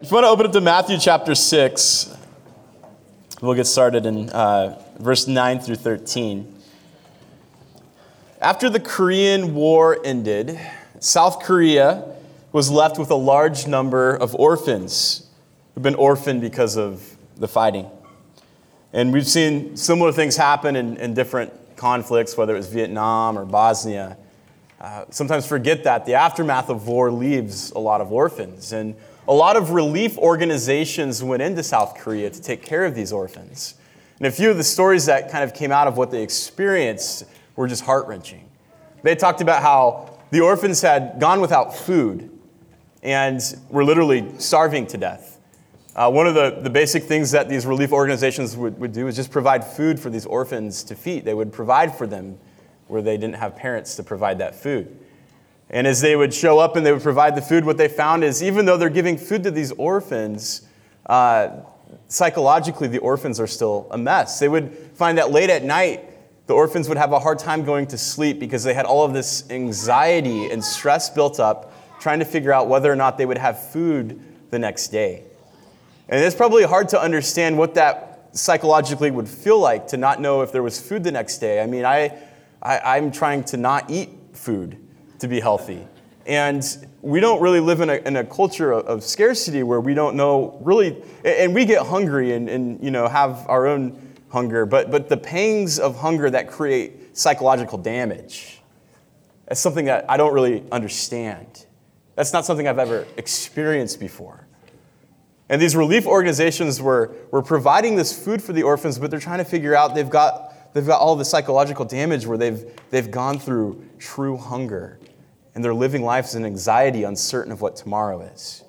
If you want to open up to Matthew chapter 6, we'll get started in uh, verse 9 through 13. After the Korean War ended, South Korea was left with a large number of orphans who've been orphaned because of the fighting. And we've seen similar things happen in, in different conflicts, whether it was Vietnam or Bosnia. Uh, sometimes forget that the aftermath of war leaves a lot of orphans. And a lot of relief organizations went into South Korea to take care of these orphans. And a few of the stories that kind of came out of what they experienced were just heart wrenching. They talked about how the orphans had gone without food and were literally starving to death. Uh, one of the, the basic things that these relief organizations would, would do is just provide food for these orphans to feed. They would provide for them where they didn't have parents to provide that food. And as they would show up and they would provide the food, what they found is even though they're giving food to these orphans, uh, psychologically, the orphans are still a mess. They would find that late at night, the orphans would have a hard time going to sleep because they had all of this anxiety and stress built up trying to figure out whether or not they would have food the next day. And it's probably hard to understand what that psychologically would feel like to not know if there was food the next day. I mean, I, I, I'm trying to not eat food to be healthy. And we don't really live in a, in a culture of, of scarcity where we don't know really, and we get hungry and, and you know, have our own hunger, but, but the pangs of hunger that create psychological damage, that's something that I don't really understand. That's not something I've ever experienced before. And these relief organizations were, were providing this food for the orphans, but they're trying to figure out they've got, they've got all the psychological damage where they've, they've gone through true hunger and they're living lives in anxiety, uncertain of what tomorrow is.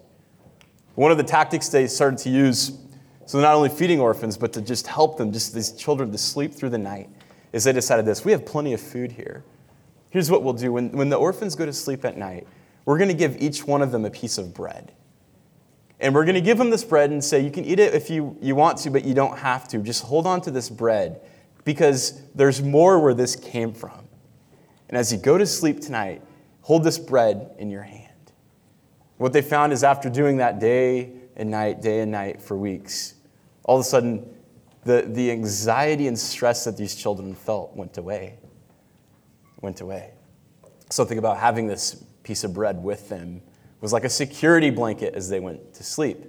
One of the tactics they started to use, so not only feeding orphans, but to just help them, just these children to sleep through the night, is they decided this we have plenty of food here. Here's what we'll do when, when the orphans go to sleep at night, we're going to give each one of them a piece of bread. And we're going to give them this bread and say, you can eat it if you, you want to, but you don't have to. Just hold on to this bread because there's more where this came from. And as you go to sleep tonight, Hold this bread in your hand. What they found is after doing that day and night, day and night for weeks, all of a sudden, the, the anxiety and stress that these children felt went away. Went away. Something about having this piece of bread with them was like a security blanket as they went to sleep.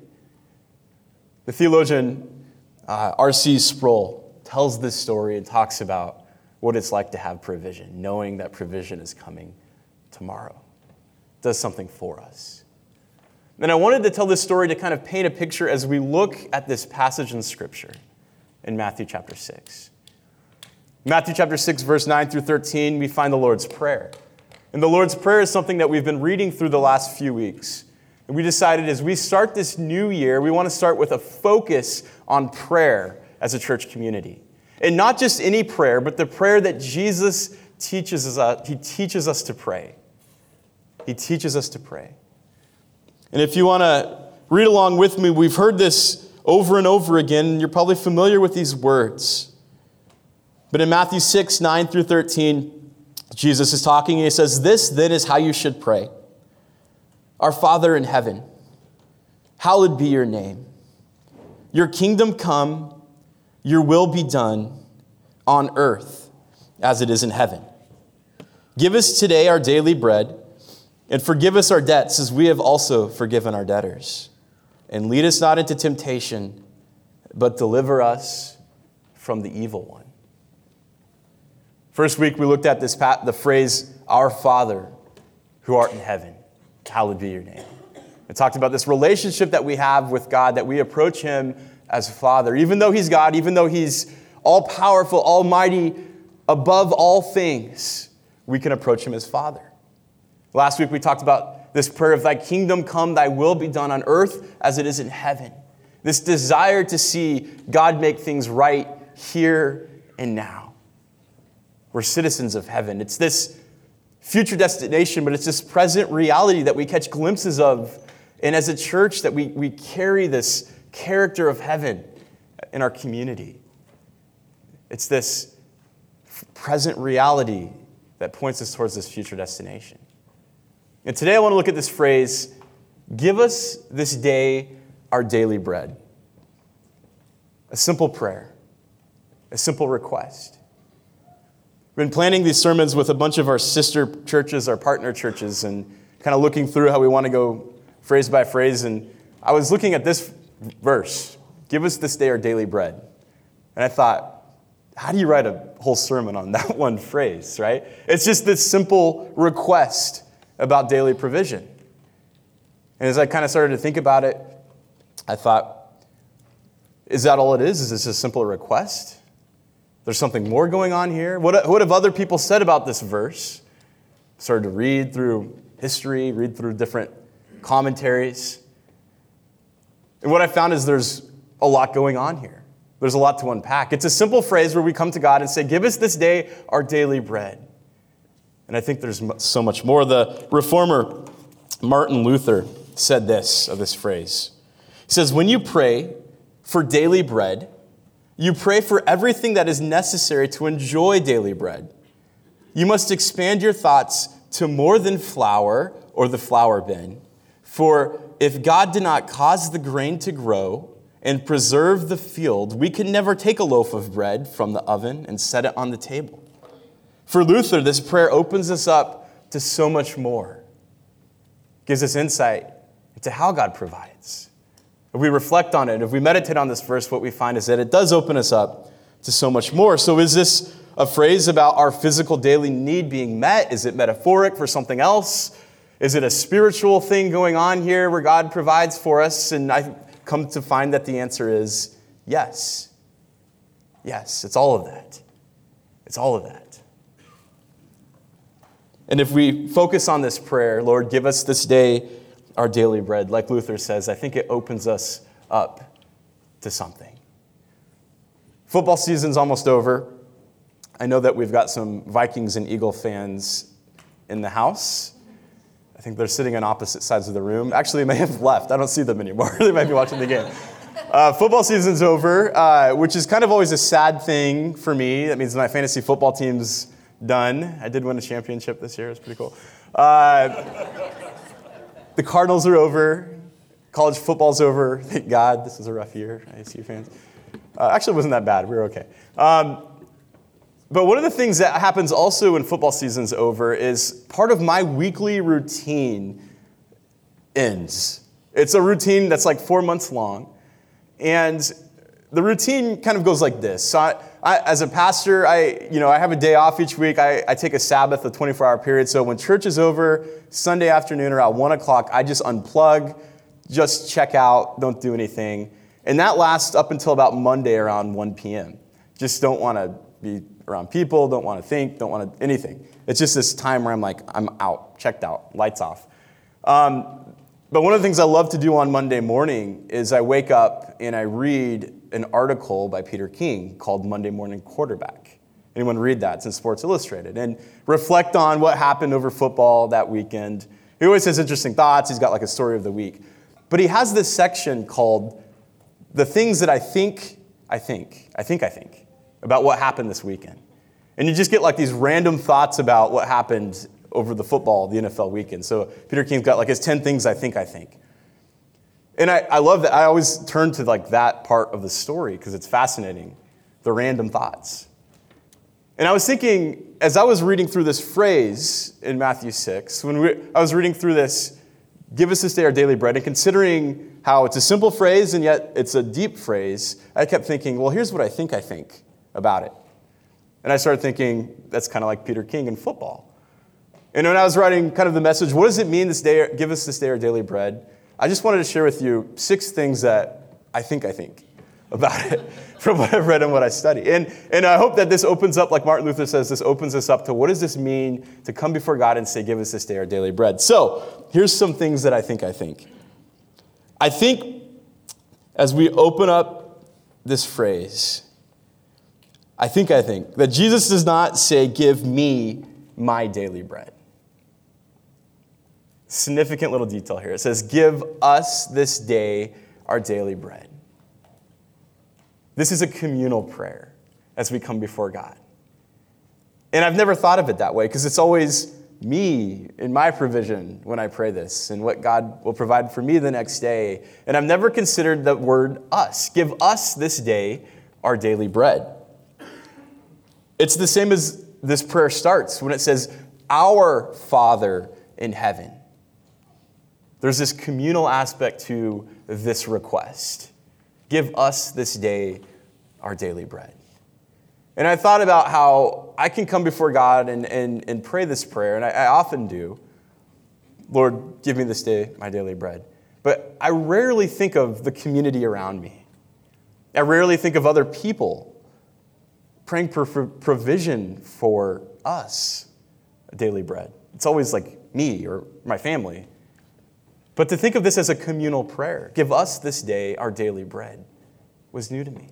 The theologian uh, R.C. Sproul tells this story and talks about what it's like to have provision, knowing that provision is coming tomorrow, does something for us. And I wanted to tell this story to kind of paint a picture as we look at this passage in Scripture in Matthew chapter 6. Matthew chapter 6, verse 9 through 13, we find the Lord's Prayer. And the Lord's Prayer is something that we've been reading through the last few weeks. And we decided as we start this new year, we want to start with a focus on prayer as a church community. And not just any prayer, but the prayer that Jesus teaches us, uh, he teaches us to pray. He teaches us to pray. And if you want to read along with me, we've heard this over and over again, and you're probably familiar with these words. But in Matthew 6, 9 through 13, Jesus is talking and he says, This then is how you should pray Our Father in heaven, hallowed be your name. Your kingdom come, your will be done on earth as it is in heaven. Give us today our daily bread and forgive us our debts as we have also forgiven our debtors. And lead us not into temptation, but deliver us from the evil one. First week we looked at this the phrase, Our Father who art in heaven, hallowed be your name. It talked about this relationship that we have with God, that we approach Him as Father. Even though He's God, even though He's all powerful, almighty, above all things, we can approach Him as Father. Last week we talked about this prayer of Thy kingdom come, Thy will be done on earth as it is in heaven. This desire to see God make things right here and now. We're citizens of heaven. It's this future destination, but it's this present reality that we catch glimpses of. And as a church, that we, we carry this character of heaven in our community. It's this present reality that points us towards this future destination. And today I want to look at this phrase give us this day our daily bread. A simple prayer, a simple request. We've been planning these sermons with a bunch of our sister churches, our partner churches, and kind of looking through how we want to go phrase by phrase. And I was looking at this verse Give us this day our daily bread. And I thought, how do you write a whole sermon on that one phrase, right? It's just this simple request about daily provision. And as I kind of started to think about it, I thought, is that all it is? Is this a simple request? There's something more going on here? What, what have other people said about this verse? Started to read through history, read through different commentaries. And what I found is there's a lot going on here. There's a lot to unpack. It's a simple phrase where we come to God and say, Give us this day our daily bread. And I think there's so much more. The reformer Martin Luther said this of this phrase. He says, When you pray for daily bread, you pray for everything that is necessary to enjoy daily bread. You must expand your thoughts to more than flour or the flour bin. For if God did not cause the grain to grow and preserve the field, we could never take a loaf of bread from the oven and set it on the table. For Luther, this prayer opens us up to so much more, gives us insight into how God provides. If we reflect on it, if we meditate on this verse, what we find is that it does open us up to so much more. So, is this a phrase about our physical daily need being met? Is it metaphoric for something else? Is it a spiritual thing going on here where God provides for us? And I come to find that the answer is yes. Yes, it's all of that. It's all of that. And if we focus on this prayer, Lord, give us this day our daily bread, like Luther says, I think it opens us up to something. Football season's almost over. I know that we've got some Vikings and Eagle fans in the house. I think they're sitting on opposite sides of the room. Actually, they may have left. I don't see them anymore. they might be watching the game. Uh, football season's over, uh, which is kind of always a sad thing for me. That means my fantasy football team's done. I did win a championship this year. It's pretty cool. Uh, the Cardinals are over. College football's over. Thank God. This is a rough year, ISU fans. Uh, actually, it wasn't that bad. We were okay. Um, but one of the things that happens also when football season's over is part of my weekly routine ends. It's a routine that's like four months long. And the routine kind of goes like this. So I, I, as a pastor, I, you know, I have a day off each week. I, I take a Sabbath, a 24 hour period. So when church is over, Sunday afternoon around 1 o'clock, I just unplug, just check out, don't do anything. And that lasts up until about Monday around 1 p.m. Just don't want to be around people, don't want to think, don't want to anything. It's just this time where I'm like, I'm out, checked out, lights off. Um, but one of the things I love to do on Monday morning is I wake up and I read an article by Peter King called Monday Morning Quarterback. Anyone read that? It's in Sports Illustrated. And reflect on what happened over football that weekend. He always has interesting thoughts. He's got like a story of the week. But he has this section called The Things That I Think, I Think, I Think, I Think about what happened this weekend. And you just get like these random thoughts about what happened over the football, the NFL weekend. So Peter King's got like his 10 things I think I think. And I, I love that. I always turn to like that part of the story because it's fascinating, the random thoughts. And I was thinking, as I was reading through this phrase in Matthew 6, when we, I was reading through this, give us this day our daily bread, and considering how it's a simple phrase and yet it's a deep phrase, I kept thinking, well, here's what I think I think about it. And I started thinking, that's kind of like Peter King in football. And when I was writing kind of the message, what does it mean this day, give us this day our daily bread? I just wanted to share with you six things that I think I think about it from what I've read and what I study. And, and I hope that this opens up, like Martin Luther says, this opens us up to what does this mean to come before God and say, give us this day our daily bread. So here's some things that I think I think. I think as we open up this phrase, I think I think that Jesus does not say, give me my daily bread. Significant little detail here. It says, Give us this day our daily bread. This is a communal prayer as we come before God. And I've never thought of it that way because it's always me in my provision when I pray this and what God will provide for me the next day. And I've never considered the word us. Give us this day our daily bread. It's the same as this prayer starts when it says, Our Father in heaven. There's this communal aspect to this request. Give us this day our daily bread. And I thought about how I can come before God and, and, and pray this prayer, and I, I often do Lord, give me this day my daily bread. But I rarely think of the community around me. I rarely think of other people praying for provision for us, daily bread. It's always like me or my family. But to think of this as a communal prayer, give us this day our daily bread, was new to me.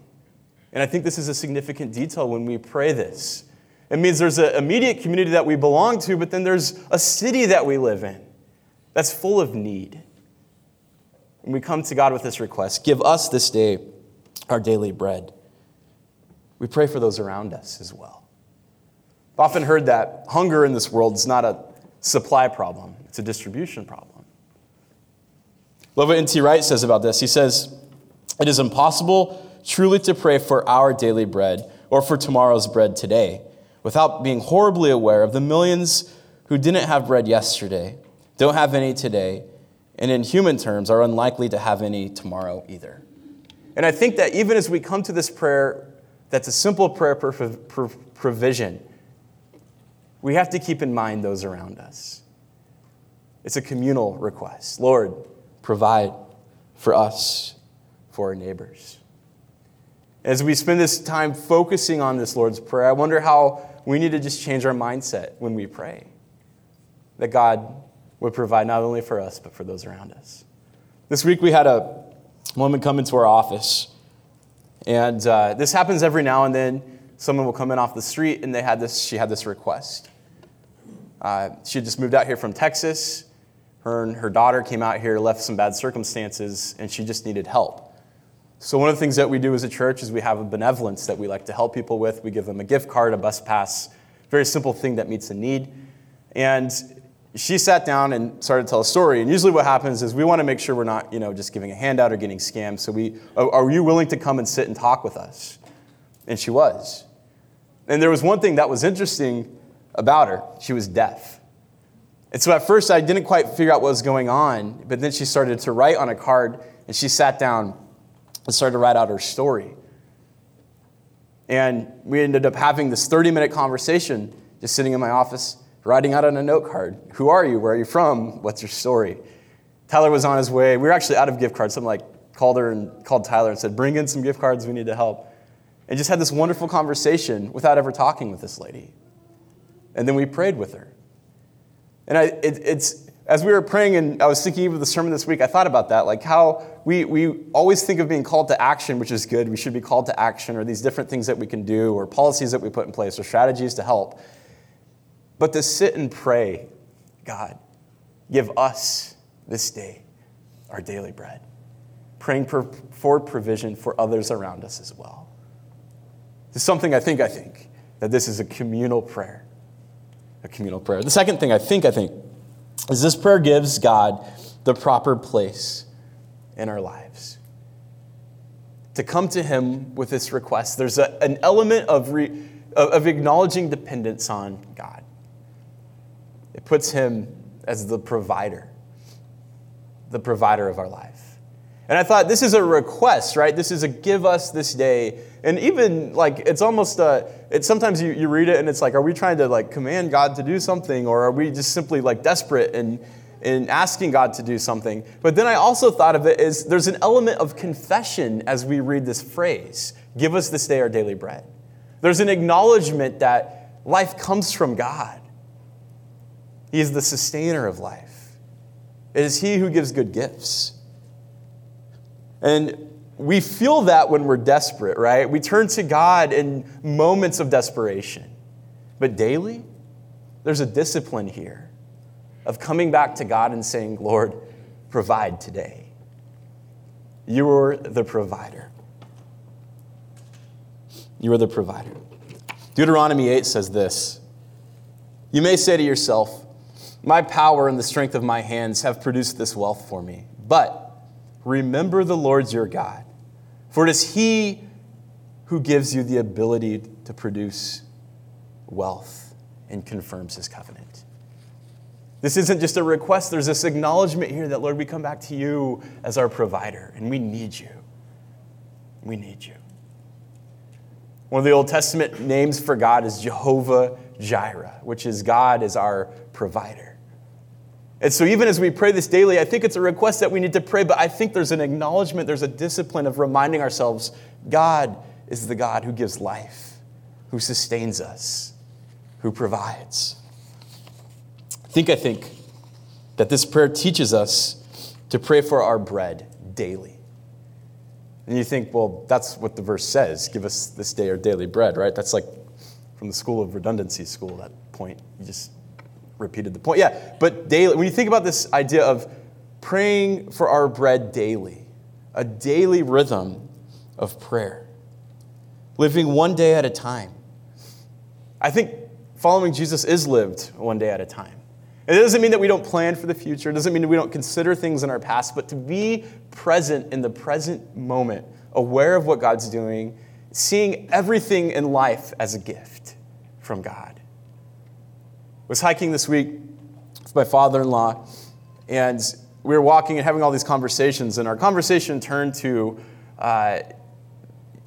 And I think this is a significant detail when we pray this. It means there's an immediate community that we belong to, but then there's a city that we live in that's full of need. And we come to God with this request give us this day our daily bread. We pray for those around us as well. I've often heard that hunger in this world is not a supply problem, it's a distribution problem. Love what N.T. Wright says about this. He says, It is impossible truly to pray for our daily bread or for tomorrow's bread today without being horribly aware of the millions who didn't have bread yesterday, don't have any today, and in human terms are unlikely to have any tomorrow either. And I think that even as we come to this prayer, that's a simple prayer for provision, we have to keep in mind those around us. It's a communal request. Lord, provide for us, for our neighbors. As we spend this time focusing on this Lord's Prayer, I wonder how we need to just change our mindset when we pray. That God would provide not only for us, but for those around us. This week we had a woman come into our office, and uh, this happens every now and then. Someone will come in off the street, and they had this, she had this request. Uh, she had just moved out here from Texas. Her and her daughter came out here, left some bad circumstances, and she just needed help. So, one of the things that we do as a church is we have a benevolence that we like to help people with. We give them a gift card, a bus pass, very simple thing that meets a need. And she sat down and started to tell a story. And usually, what happens is we want to make sure we're not, you know, just giving a handout or getting scammed. So, we oh, are you willing to come and sit and talk with us? And she was. And there was one thing that was interesting about her she was deaf. And so, at first, I didn't quite figure out what was going on. But then she started to write on a card, and she sat down and started to write out her story. And we ended up having this 30 minute conversation just sitting in my office, writing out on a note card Who are you? Where are you from? What's your story? Tyler was on his way. We were actually out of gift cards. So I'm like, called her and called Tyler and said, Bring in some gift cards. We need to help. And just had this wonderful conversation without ever talking with this lady. And then we prayed with her. And I, it, it's, as we were praying and I was thinking of the sermon this week, I thought about that. Like how we, we always think of being called to action, which is good. We should be called to action, or these different things that we can do, or policies that we put in place, or strategies to help. But to sit and pray, God, give us this day our daily bread, praying for, for provision for others around us as well. It's something I think I think that this is a communal prayer. A communal prayer. The second thing I think I think is this prayer gives God the proper place in our lives. To come to Him with this request, there's a, an element of, re, of acknowledging dependence on God. It puts Him as the provider, the provider of our life. And I thought this is a request, right? This is a give us this day. And even like it's almost uh, a, it's sometimes you, you read it and it's like, are we trying to like command God to do something or are we just simply like desperate and in asking God to do something? But then I also thought of it as there's an element of confession as we read this phrase, give us this day our daily bread. There's an acknowledgement that life comes from God. He is the sustainer of life. It is He who gives good gifts. And we feel that when we're desperate, right? We turn to God in moments of desperation. But daily, there's a discipline here of coming back to God and saying, Lord, provide today. You are the provider. You are the provider. Deuteronomy 8 says this You may say to yourself, My power and the strength of my hands have produced this wealth for me. But remember the Lord your God, for it is He who gives you the ability to produce wealth and confirms His covenant. This isn't just a request, there's this acknowledgement here that, Lord, we come back to you as our provider, and we need you. We need you. One of the Old Testament names for God is Jehovah Jireh, which is God as our provider. And so, even as we pray this daily, I think it's a request that we need to pray, but I think there's an acknowledgement, there's a discipline of reminding ourselves God is the God who gives life, who sustains us, who provides. I think I think that this prayer teaches us to pray for our bread daily. And you think, well, that's what the verse says give us this day our daily bread, right? That's like from the school of redundancy school, that point. You just repeated the point. Yeah, but daily, when you think about this idea of praying for our bread daily, a daily rhythm of prayer, living one day at a time. I think following Jesus is lived one day at a time. It doesn't mean that we don't plan for the future. It doesn't mean that we don't consider things in our past, but to be present in the present moment, aware of what God's doing, seeing everything in life as a gift from God was hiking this week with my father in law, and we were walking and having all these conversations, and our conversation turned to uh,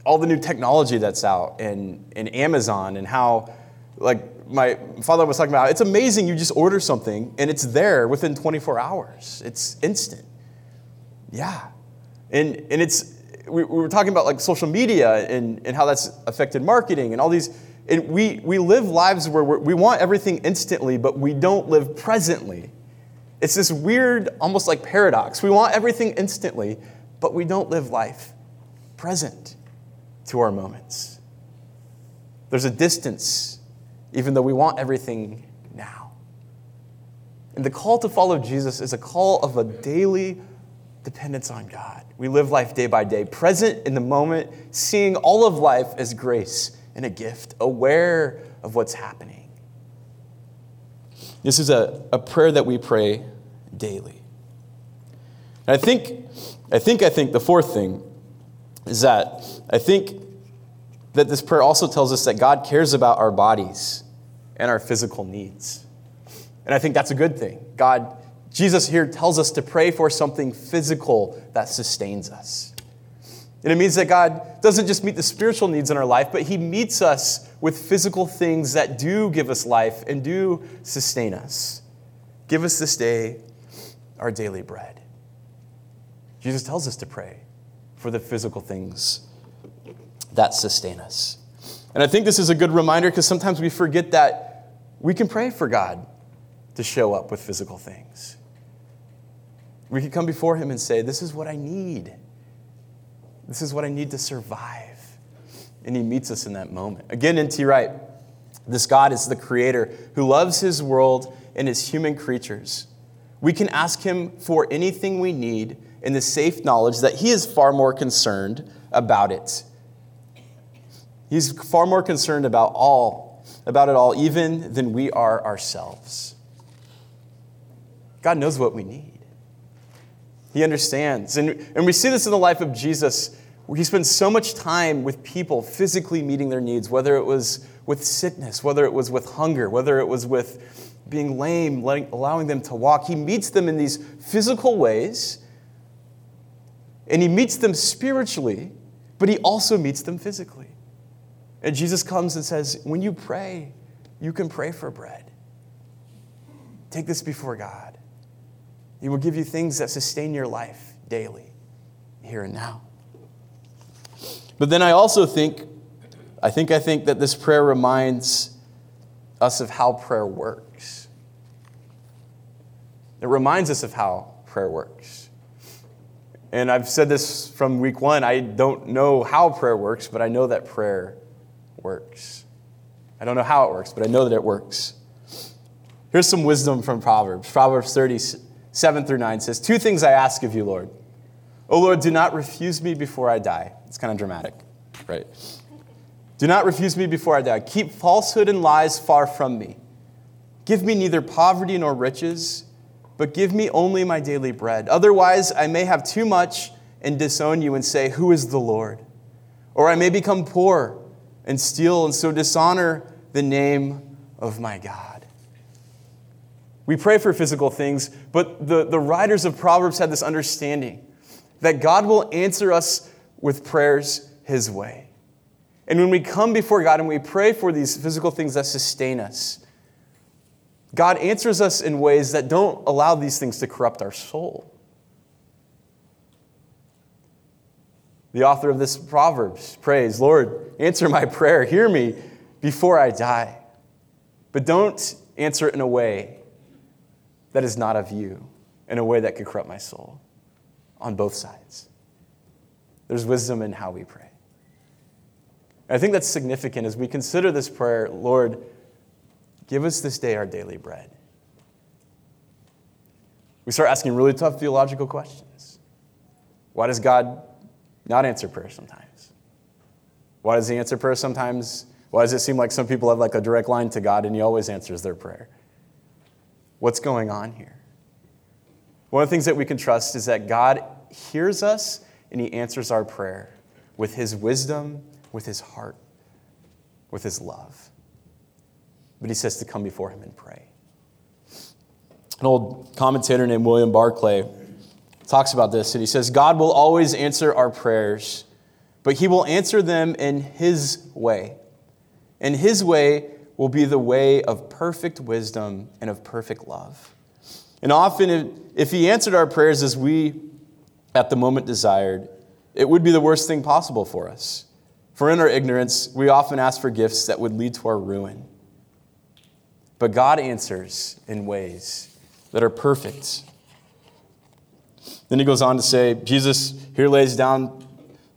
all the new technology that's out and, and Amazon and how, like, my father was talking about, it's amazing you just order something and it's there within 24 hours. It's instant. Yeah. And, and it's, we, we were talking about like social media and, and how that's affected marketing and all these it, we, we live lives where we want everything instantly, but we don't live presently. It's this weird, almost like paradox. We want everything instantly, but we don't live life present to our moments. There's a distance, even though we want everything now. And the call to follow Jesus is a call of a daily dependence on God. We live life day by day, present in the moment, seeing all of life as grace and a gift, aware of what's happening. This is a, a prayer that we pray daily. And I think, I think, I think the fourth thing is that I think that this prayer also tells us that God cares about our bodies and our physical needs. And I think that's a good thing. God, Jesus here tells us to pray for something physical that sustains us. And it means that God doesn't just meet the spiritual needs in our life, but He meets us with physical things that do give us life and do sustain us. Give us this day our daily bread. Jesus tells us to pray for the physical things that sustain us. And I think this is a good reminder because sometimes we forget that we can pray for God to show up with physical things. We can come before Him and say, This is what I need. This is what I need to survive. And he meets us in that moment. Again, N.T. Wright, this God is the creator who loves his world and his human creatures. We can ask him for anything we need in the safe knowledge that he is far more concerned about it. He's far more concerned about all, about it all, even than we are ourselves. God knows what we need. He understands. And, and we see this in the life of Jesus he spends so much time with people physically meeting their needs, whether it was with sickness, whether it was with hunger, whether it was with being lame, letting, allowing them to walk. He meets them in these physical ways, and he meets them spiritually, but he also meets them physically. And Jesus comes and says, When you pray, you can pray for bread. Take this before God. He will give you things that sustain your life daily, here and now. But then I also think, I think I think that this prayer reminds us of how prayer works. It reminds us of how prayer works. And I've said this from week one. I don't know how prayer works, but I know that prayer works. I don't know how it works, but I know that it works. Here's some wisdom from Proverbs. Proverbs 37 through 9 says, Two things I ask of you, Lord. O Lord, do not refuse me before I die. It's kind of dramatic, right? Do not refuse me before I die. Keep falsehood and lies far from me. Give me neither poverty nor riches, but give me only my daily bread. Otherwise, I may have too much and disown you and say, Who is the Lord? Or I may become poor and steal and so dishonor the name of my God. We pray for physical things, but the, the writers of Proverbs had this understanding that God will answer us with prayers His way. And when we come before God and we pray for these physical things that sustain us, God answers us in ways that don't allow these things to corrupt our soul. The author of this Proverbs prays, Lord, answer my prayer, hear me before I die. But don't answer it in a way that is not of you, in a way that could corrupt my soul on both sides. There's wisdom in how we pray. I think that's significant as we consider this prayer Lord, give us this day our daily bread. We start asking really tough theological questions. Why does God not answer prayer sometimes? Why does He answer prayer sometimes? Why does it seem like some people have like a direct line to God and He always answers their prayer? What's going on here? One of the things that we can trust is that God hears us and He answers our prayer with His wisdom, with His heart, with His love. But He says to come before Him and pray. An old commentator named William Barclay talks about this, and he says, God will always answer our prayers, but He will answer them in His way. And His way will be the way of perfect wisdom and of perfect love. And often, if He answered our prayers as we at the moment desired, it would be the worst thing possible for us. For in our ignorance, we often ask for gifts that would lead to our ruin. But God answers in ways that are perfect then he goes on to say, Jesus here lays down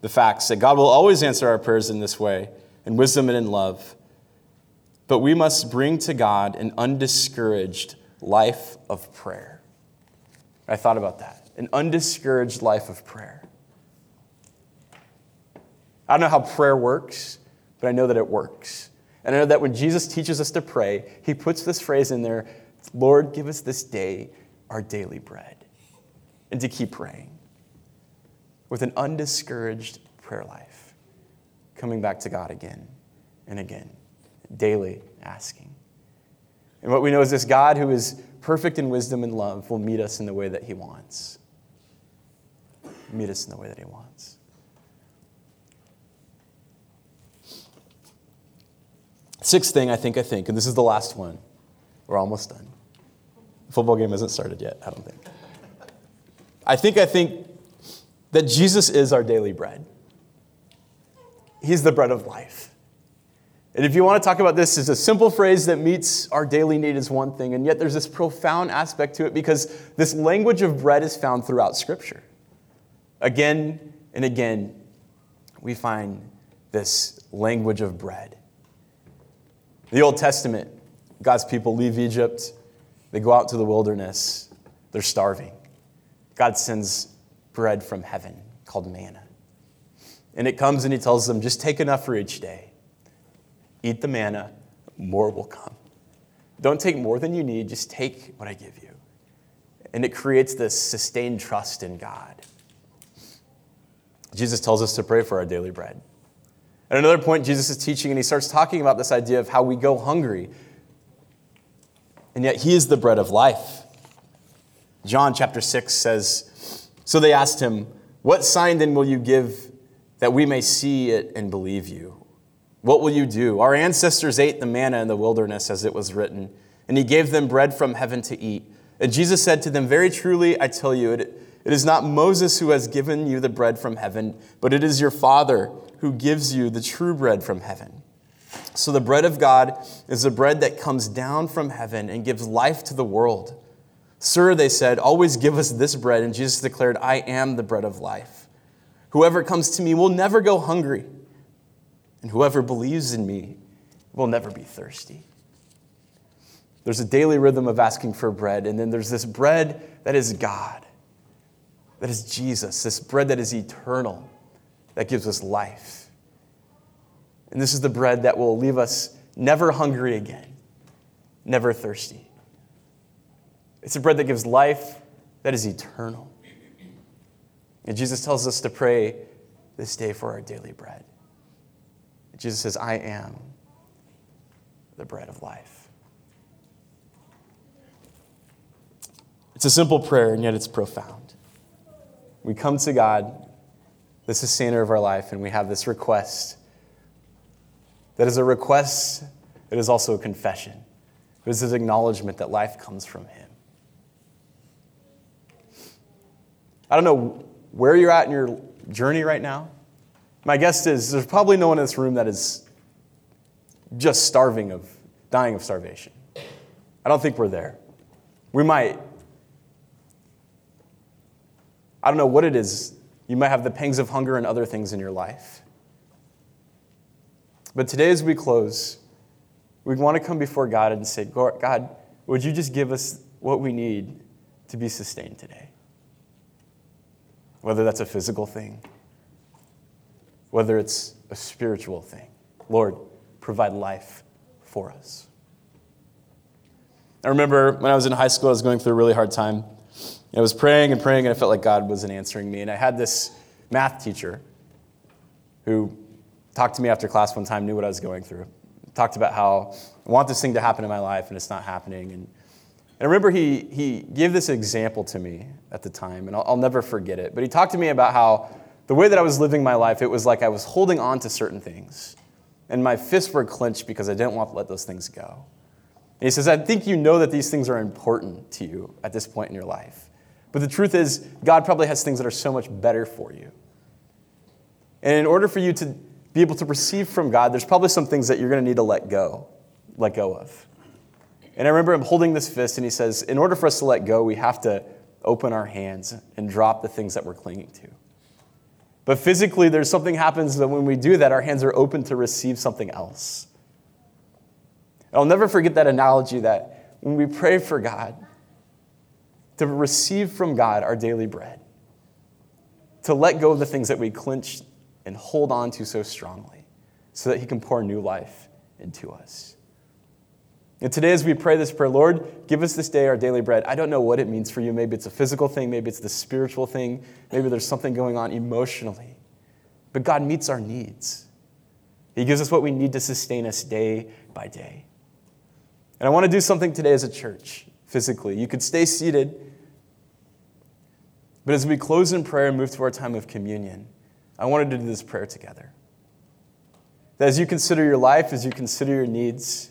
the facts that God will always answer our prayers in this way, in wisdom and in love. But we must bring to God an undiscouraged life of prayer. I thought about that. An undiscouraged life of prayer. I don't know how prayer works, but I know that it works. And I know that when Jesus teaches us to pray, he puts this phrase in there Lord, give us this day our daily bread and to keep praying with an undiscouraged prayer life, coming back to God again and again, daily asking. And what we know is this God who is perfect in wisdom and love will meet us in the way that He wants. Meet us in the way that He wants. Sixth thing I think I think, and this is the last one. We're almost done. The football game hasn't started yet, I don't think. I think I think that Jesus is our daily bread. He's the bread of life. And if you want to talk about this as a simple phrase that meets our daily need is one thing, and yet there's this profound aspect to it because this language of bread is found throughout Scripture. Again and again, we find this language of bread. The Old Testament, God's people leave Egypt, they go out to the wilderness, they're starving. God sends bread from heaven called manna. And it comes and he tells them, just take enough for each day. Eat the manna, more will come. Don't take more than you need, just take what I give you. And it creates this sustained trust in God. Jesus tells us to pray for our daily bread. At another point, Jesus is teaching and he starts talking about this idea of how we go hungry. And yet, he is the bread of life. John chapter 6 says, So they asked him, What sign then will you give that we may see it and believe you? What will you do? Our ancestors ate the manna in the wilderness, as it was written, and he gave them bread from heaven to eat. And Jesus said to them, Very truly, I tell you, it, it is not Moses who has given you the bread from heaven, but it is your Father who gives you the true bread from heaven. So the bread of God is the bread that comes down from heaven and gives life to the world. Sir, they said, always give us this bread. And Jesus declared, I am the bread of life. Whoever comes to me will never go hungry, and whoever believes in me will never be thirsty. There's a daily rhythm of asking for bread, and then there's this bread that is God, that is Jesus, this bread that is eternal, that gives us life. And this is the bread that will leave us never hungry again never thirsty. It's a bread that gives life that is eternal. And Jesus tells us to pray this day for our daily bread. Jesus says, I am the bread of life. It's a simple prayer, and yet it's profound. We come to God, the sustainer of our life, and we have this request that is a request, it is also a confession. It is an acknowledgement that life comes from Him. I don't know where you're at in your journey right now. My guess is there's probably no one in this room that is just starving of, dying of starvation. I don't think we're there. We might, I don't know what it is. You might have the pangs of hunger and other things in your life. But today, as we close, we want to come before God and say, God, would you just give us what we need to be sustained today? Whether that's a physical thing, whether it's a spiritual thing. Lord, provide life for us. I remember when I was in high school, I was going through a really hard time. I was praying and praying, and I felt like God wasn't answering me. And I had this math teacher who talked to me after class one time, knew what I was going through. Talked about how I want this thing to happen in my life, and it's not happening. And, I remember he, he gave this example to me at the time, and I'll, I'll never forget it. But he talked to me about how the way that I was living my life, it was like I was holding on to certain things. And my fists were clenched because I didn't want to let those things go. And he says, I think you know that these things are important to you at this point in your life. But the truth is, God probably has things that are so much better for you. And in order for you to be able to receive from God, there's probably some things that you're going to need to let go, let go of. And I remember him holding this fist, and he says, in order for us to let go, we have to open our hands and drop the things that we're clinging to. But physically, there's something happens that when we do that, our hands are open to receive something else. I'll never forget that analogy that when we pray for God, to receive from God our daily bread, to let go of the things that we clench and hold on to so strongly, so that He can pour new life into us. And today, as we pray this prayer, Lord, give us this day our daily bread. I don't know what it means for you. Maybe it's a physical thing, maybe it's the spiritual thing, maybe there's something going on emotionally. But God meets our needs. He gives us what we need to sustain us day by day. And I want to do something today as a church, physically. You could stay seated, but as we close in prayer and move to our time of communion, I wanted to do this prayer together. That as you consider your life, as you consider your needs,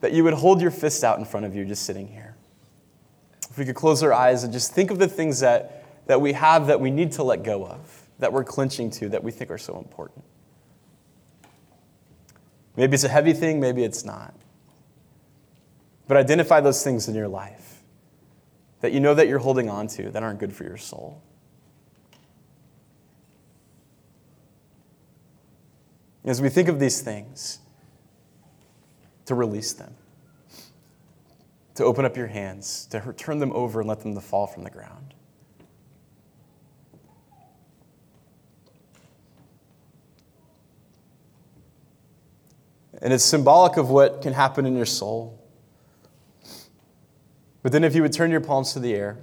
that you would hold your fist out in front of you just sitting here. If we could close our eyes and just think of the things that, that we have that we need to let go of, that we're clinching to, that we think are so important. Maybe it's a heavy thing, maybe it's not. But identify those things in your life that you know that you're holding on to that aren't good for your soul. As we think of these things, to release them, to open up your hands, to turn them over and let them fall from the ground. And it's symbolic of what can happen in your soul. But then, if you would turn your palms to the air,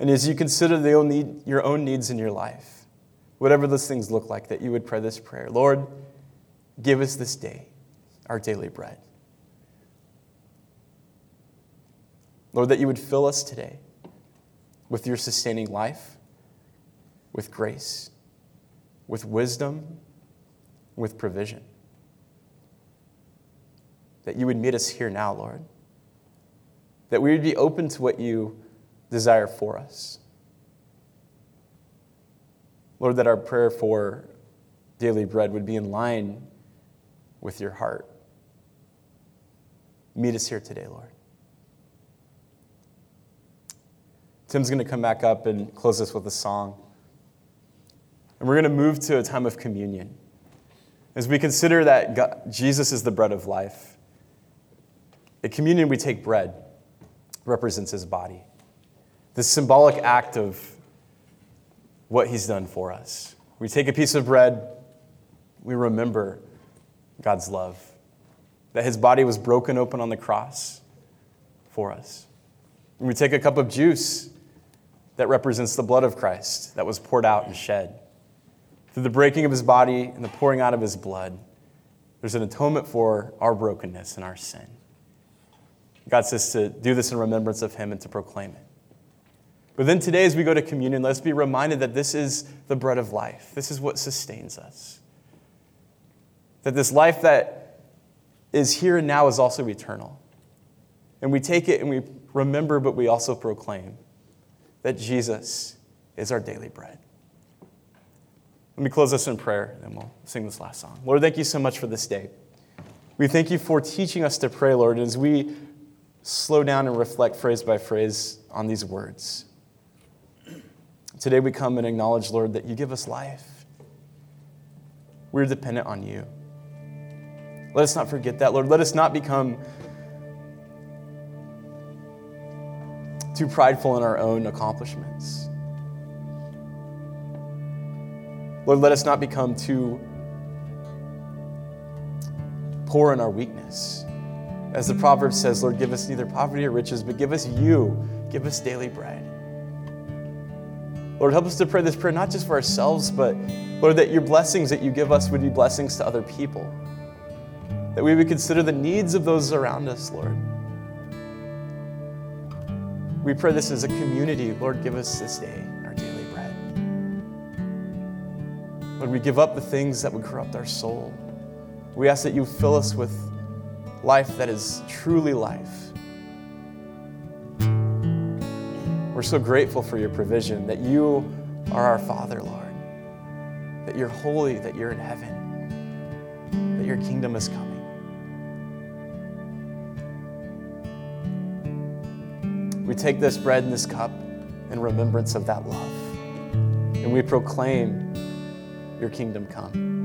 and as you consider the own need, your own needs in your life, whatever those things look like, that you would pray this prayer Lord, Give us this day our daily bread. Lord, that you would fill us today with your sustaining life, with grace, with wisdom, with provision. That you would meet us here now, Lord. That we would be open to what you desire for us. Lord, that our prayer for daily bread would be in line with your heart. Meet us here today, Lord. Tim's going to come back up and close us with a song. And we're going to move to a time of communion. As we consider that God, Jesus is the bread of life, at communion we take bread, represents his body. This symbolic act of what he's done for us. We take a piece of bread, we remember God's love that his body was broken open on the cross for us. And we take a cup of juice that represents the blood of Christ that was poured out and shed. Through the breaking of his body and the pouring out of his blood, there's an atonement for our brokenness and our sin. God says to do this in remembrance of him and to proclaim it. But then today, as we go to communion, let's be reminded that this is the bread of life. This is what sustains us. That this life that is here and now is also eternal. And we take it and we remember, but we also proclaim that Jesus is our daily bread. Let me close this in prayer, and then we'll sing this last song. Lord, thank you so much for this day. We thank you for teaching us to pray, Lord, as we slow down and reflect phrase by phrase on these words. Today we come and acknowledge, Lord, that you give us life. We're dependent on you. Let us not forget that, Lord. Let us not become too prideful in our own accomplishments. Lord, let us not become too poor in our weakness. As the proverb says, Lord, give us neither poverty or riches, but give us you. Give us daily bread. Lord, help us to pray this prayer not just for ourselves, but Lord, that your blessings that you give us would be blessings to other people. That we would consider the needs of those around us, Lord. We pray this as a community. Lord, give us this day. Our daily bread. Lord, we give up the things that would corrupt our soul. We ask that you fill us with life that is truly life. We're so grateful for your provision, that you are our Father, Lord, that you're holy, that you're in heaven, that your kingdom is coming. We take this bread and this cup in remembrance of that love, and we proclaim your kingdom come.